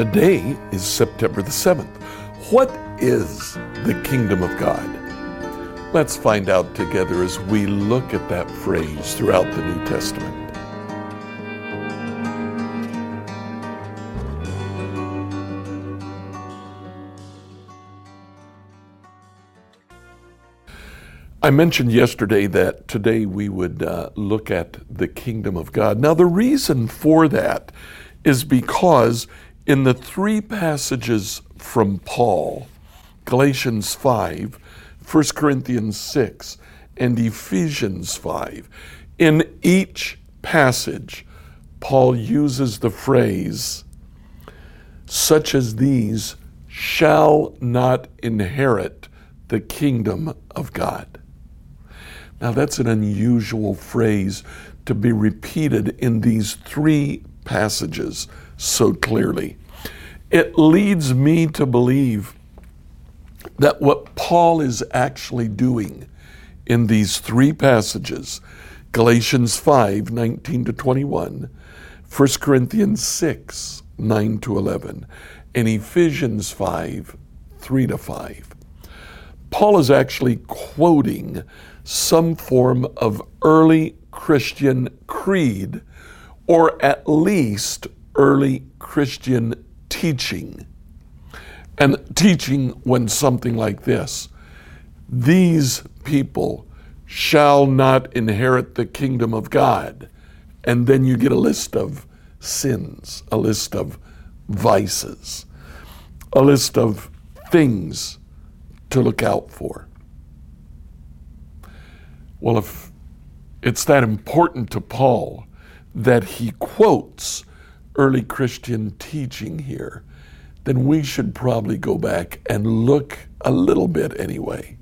Today is September the 7th. What is the kingdom of God? Let's find out together as we look at that phrase throughout the New Testament. I mentioned yesterday that today we would uh, look at the kingdom of God. Now, the reason for that is because in the three passages from Paul, Galatians 5, 1 Corinthians 6, and Ephesians 5, in each passage, Paul uses the phrase, such as these shall not inherit the kingdom of God. Now, that's an unusual phrase to be repeated in these three passages so clearly. It leads me to believe that what Paul is actually doing in these three passages Galatians 5 19 to 21, 1 Corinthians 6 9 to 11, and Ephesians 5 3 to 5. Paul is actually quoting some form of early Christian creed, or at least early Christian teaching. And teaching went something like this These people shall not inherit the kingdom of God. And then you get a list of sins, a list of vices, a list of things to look out for. Well, if it's that important to Paul that he quotes early Christian teaching here, then we should probably go back and look a little bit anyway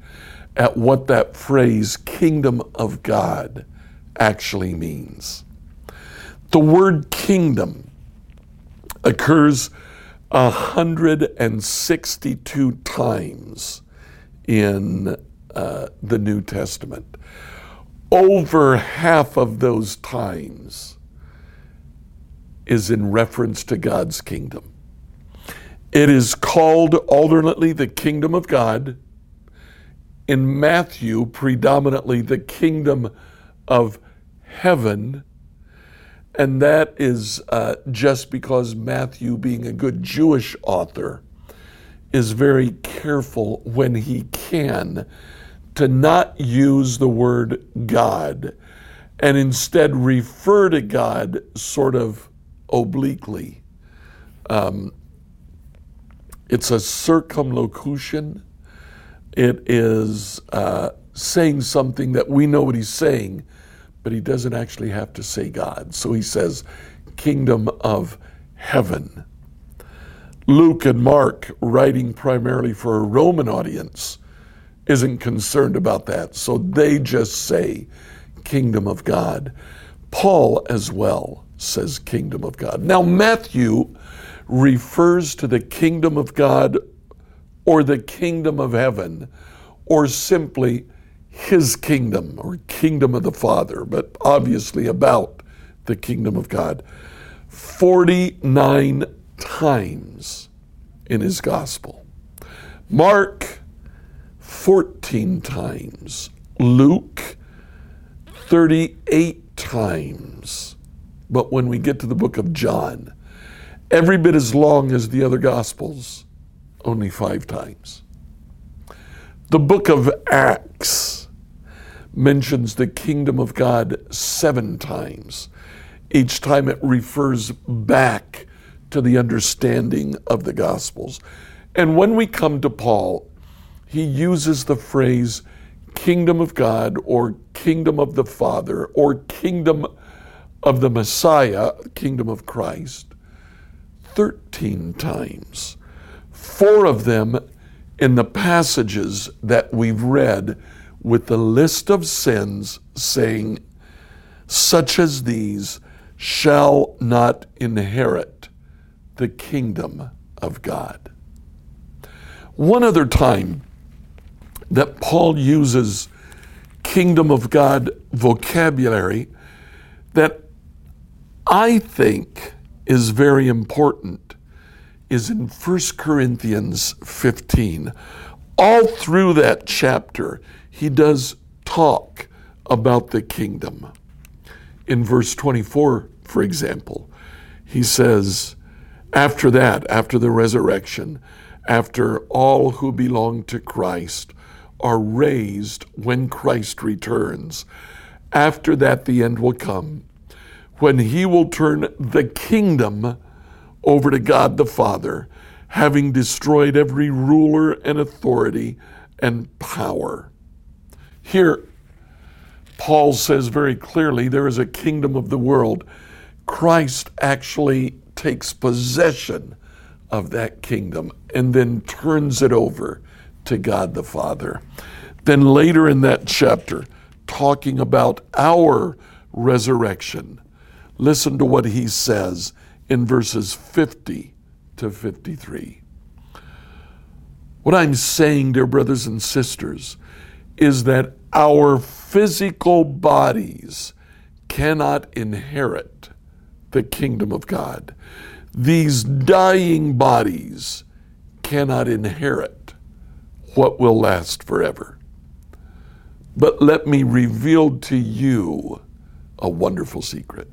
at what that phrase, kingdom of God, actually means. The word kingdom occurs 162 times in uh, the New Testament. Over half of those times is in reference to God's kingdom. It is called alternately the kingdom of God. In Matthew, predominantly the kingdom of heaven. And that is uh, just because Matthew, being a good Jewish author, is very careful when he can to not use the word God and instead refer to God sort of obliquely. Um, it's a circumlocution. It is uh, saying something that we know what he's saying, but he doesn't actually have to say God. So he says, Kingdom of Heaven. Luke and Mark, writing primarily for a Roman audience, isn't concerned about that. So they just say, Kingdom of God. Paul as well says kingdom of God. Now, Matthew refers to the kingdom of God or the kingdom of heaven or simply his kingdom or kingdom of the Father, but obviously about the kingdom of God 49 times in his gospel. Mark 14 times. Luke 38 times. But when we get to the book of John, every bit as long as the other Gospels, only five times. The book of Acts mentions the kingdom of God seven times. Each time it refers back to the understanding of the Gospels. And when we come to Paul, he uses the phrase kingdom of God or kingdom of the Father or kingdom of the Messiah, kingdom of Christ, 13 times. Four of them in the passages that we've read with the list of sins saying, such as these shall not inherit the kingdom of God. One other time that Paul uses kingdom of God vocabulary that I think is very important is in 1 Corinthians 15. All through that chapter, he does talk about the kingdom. In verse 24, for example, he says, After that, after the resurrection, after all who belong to Christ are raised when Christ returns, after that the end will come, when he will turn the kingdom over to God the Father, having destroyed every ruler and authority and power. Here, Paul says very clearly there is a kingdom of the world. Christ actually takes possession of that kingdom and then turns it over to God the Father. Then later in that chapter, talking about our resurrection, listen to what he says in verses 50 to 53. What I'm saying, dear brothers and sisters, is that our physical bodies cannot inherit the kingdom of God. These dying bodies cannot inherit what will last forever. But let me reveal to you a wonderful secret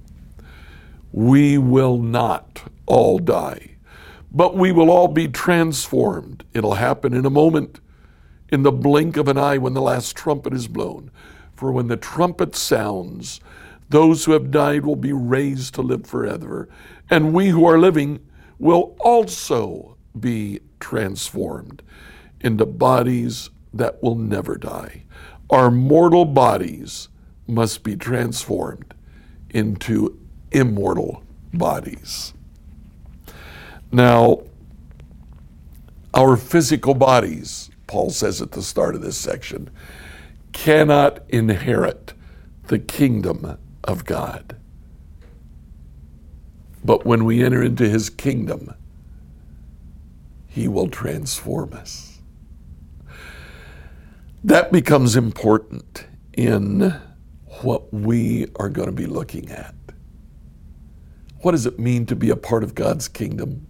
we will not all die, but we will all be transformed. It'll happen in a moment, in the blink of an eye when the last trumpet is blown. For when the trumpet sounds, those who have died will be raised to live forever, and we who are living will also be transformed into bodies that will never die. Our mortal bodies must be transformed into immortal bodies. Now, our physical bodies, Paul says at the start of this section, cannot inherit the kingdom of God. But when we enter into his kingdom, he will transform us. That becomes important in what we are going to be looking at. What does it mean to be a part of God's kingdom?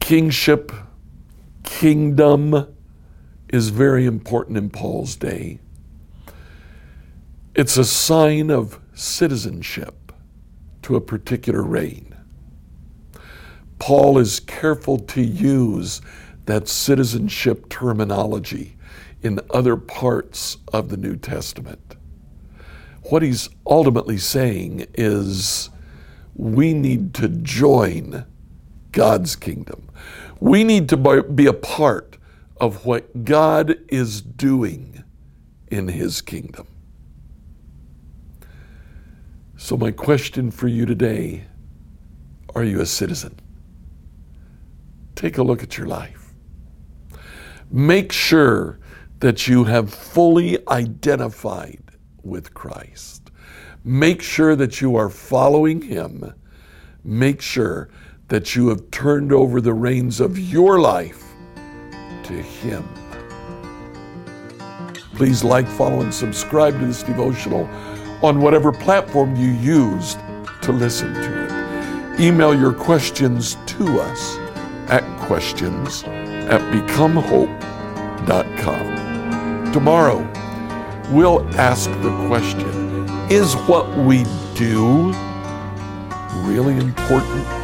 Kingship, kingdom is very important in Paul's day. It's a sign of citizenship to a particular reign. Paul is careful to use that citizenship terminology in other parts of the New Testament what he's ultimately saying is we need to join God's kingdom. We need to be a part of what God is doing in his kingdom. So, my question for you today are you a citizen? Take a look at your life. Make sure that you have fully identified with Christ. Make sure that you are following Him. Make sure that you have turned over the reins of your life to Him. Please like, follow, and subscribe to this devotional on whatever platform you used to listen to it. Email your questions to us at questions at becomehope.com. Tomorrow, we'll ask the question Is what we do really important?